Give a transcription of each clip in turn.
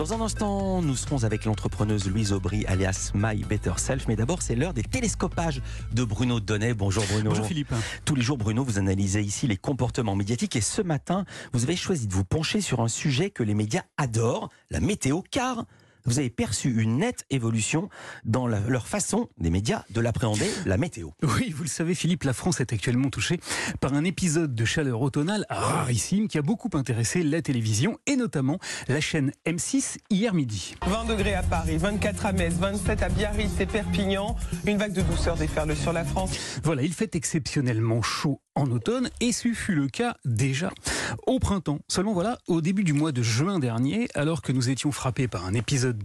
Dans un instant, nous serons avec l'entrepreneuse Louise Aubry, alias My Better Self. Mais d'abord, c'est l'heure des télescopages de Bruno Donnet. Bonjour Bruno. Bonjour Philippe. Tous les jours, Bruno, vous analysez ici les comportements médiatiques. Et ce matin, vous avez choisi de vous pencher sur un sujet que les médias adorent, la météo, car vous avez perçu une nette évolution dans la- leur façon des médias de l'appréhender, la météo. Oui, vous le savez Philippe, la France est actuellement touchée par un épisode de chaleur automnale rarissime qui a beaucoup intéressé la télévision et notamment la chaîne M6 hier midi. 20 degrés à Paris, 24 à Metz, 27 à Biarritz et Perpignan. Une vague de douceur déferle sur la France. Voilà, il fait exceptionnellement chaud en automne et ce fut le cas déjà au printemps. Seulement voilà, au début du mois de juin dernier, alors que nous étions frappés par un épisode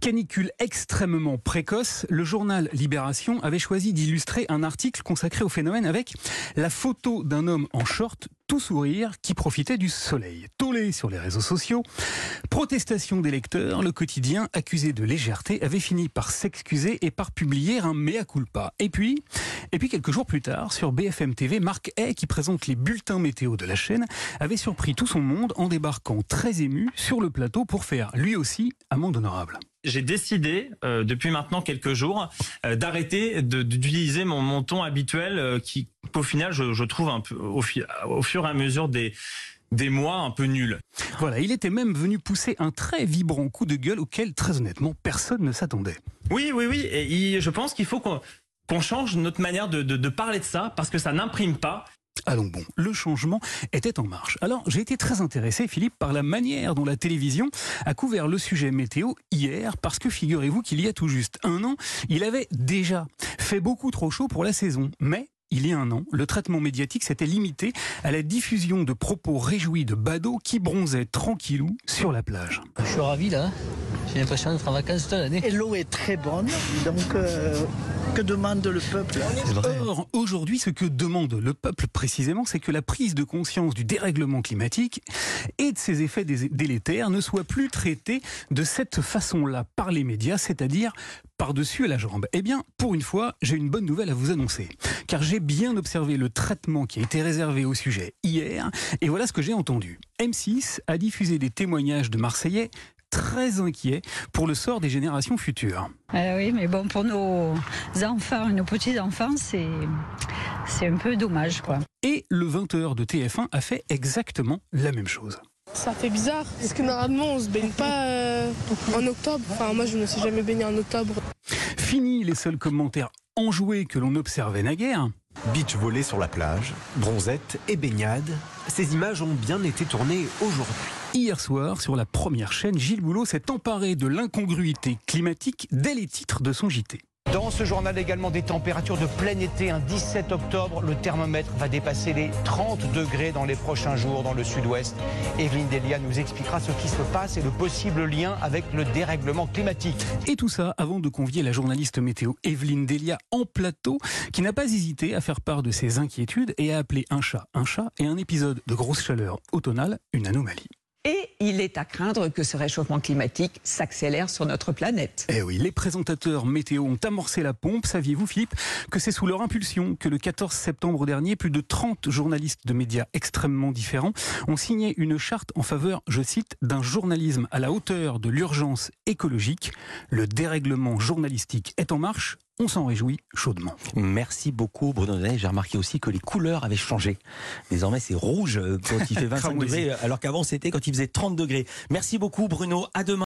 canicule extrêmement précoce, le journal Libération avait choisi d'illustrer un article consacré au phénomène avec la photo d'un homme en short tout sourire qui profitait du soleil. Tollé sur les réseaux sociaux, protestation des lecteurs, le quotidien accusé de légèreté avait fini par s'excuser et par publier un mea culpa. Et puis, et puis quelques jours plus tard, sur BFM TV, Marc Hay, qui présente les bulletins météo de la chaîne, avait surpris tout son monde en débarquant très ému sur le plateau pour faire lui aussi amende honorable. j'ai décidé euh, depuis maintenant quelques jours euh, d'arrêter d'utiliser mon, mon ton habituel euh, qui qu'au final je, je trouve un peu au, fi- au fur et à mesure des des mois un peu nul. Voilà, il était même venu pousser un très vibrant coup de gueule auquel, très honnêtement, personne ne s'attendait. Oui oui oui et il- je pense qu'il faut qu'on qu'on change notre manière de, de, de parler de ça parce que ça n'imprime pas Allons bon, le changement était en marche. Alors j'ai été très intéressé, Philippe, par la manière dont la télévision a couvert le sujet météo hier, parce que figurez-vous qu'il y a tout juste un an, il avait déjà fait beaucoup trop chaud pour la saison. Mais il y a un an, le traitement médiatique s'était limité à la diffusion de propos réjouis de badauds qui bronzaient tranquillou sur la plage. Je suis ravi là. J'ai l'impression d'être en vacances toute l'année. Et l'eau est très bonne, donc euh, que demande le peuple Or, aujourd'hui, ce que demande le peuple précisément, c'est que la prise de conscience du dérèglement climatique et de ses effets délétères ne soit plus traitée de cette façon-là par les médias, c'est-à-dire par-dessus la jambe. Eh bien, pour une fois, j'ai une bonne nouvelle à vous annoncer. Car j'ai bien observé le traitement qui a été réservé au sujet hier, et voilà ce que j'ai entendu. M6 a diffusé des témoignages de Marseillais très inquiets pour le sort des générations futures. Eh oui, mais bon, pour nos enfants et nos petits-enfants, c'est, c'est un peu dommage, quoi. Et le 20h de TF1 a fait exactement la même chose. Ça fait bizarre, parce que normalement on se baigne pas euh, en octobre. Enfin moi je ne me suis jamais baigné en octobre. Fini les seuls commentaires enjoués que l'on observait naguère. Beach volé sur la plage, bronzette et baignade, ces images ont bien été tournées aujourd'hui. Hier soir, sur la première chaîne, Gilles Boulot s'est emparé de l'incongruité climatique dès les titres de son JT. Dans ce journal également des températures de plein été, un 17 octobre, le thermomètre va dépasser les 30 degrés dans les prochains jours dans le sud-ouest. Evelyne Delia nous expliquera ce qui se passe et le possible lien avec le dérèglement climatique. Et tout ça avant de convier la journaliste météo Evelyne Delia en plateau, qui n'a pas hésité à faire part de ses inquiétudes et à appeler un chat un chat et un épisode de grosse chaleur automnale une anomalie. Et il est à craindre que ce réchauffement climatique s'accélère sur notre planète. Eh oui, les présentateurs météo ont amorcé la pompe. Saviez-vous, Philippe, que c'est sous leur impulsion que le 14 septembre dernier, plus de 30 journalistes de médias extrêmement différents ont signé une charte en faveur, je cite, d'un journalisme à la hauteur de l'urgence écologique. Le dérèglement journalistique est en marche. On s'en réjouit chaudement. Merci beaucoup Bruno. J'ai remarqué aussi que les couleurs avaient changé. Désormais c'est rouge euh, quand il fait 25 Cramoisi. degrés alors qu'avant c'était quand il faisait 30 degrés. Merci beaucoup Bruno. À demain.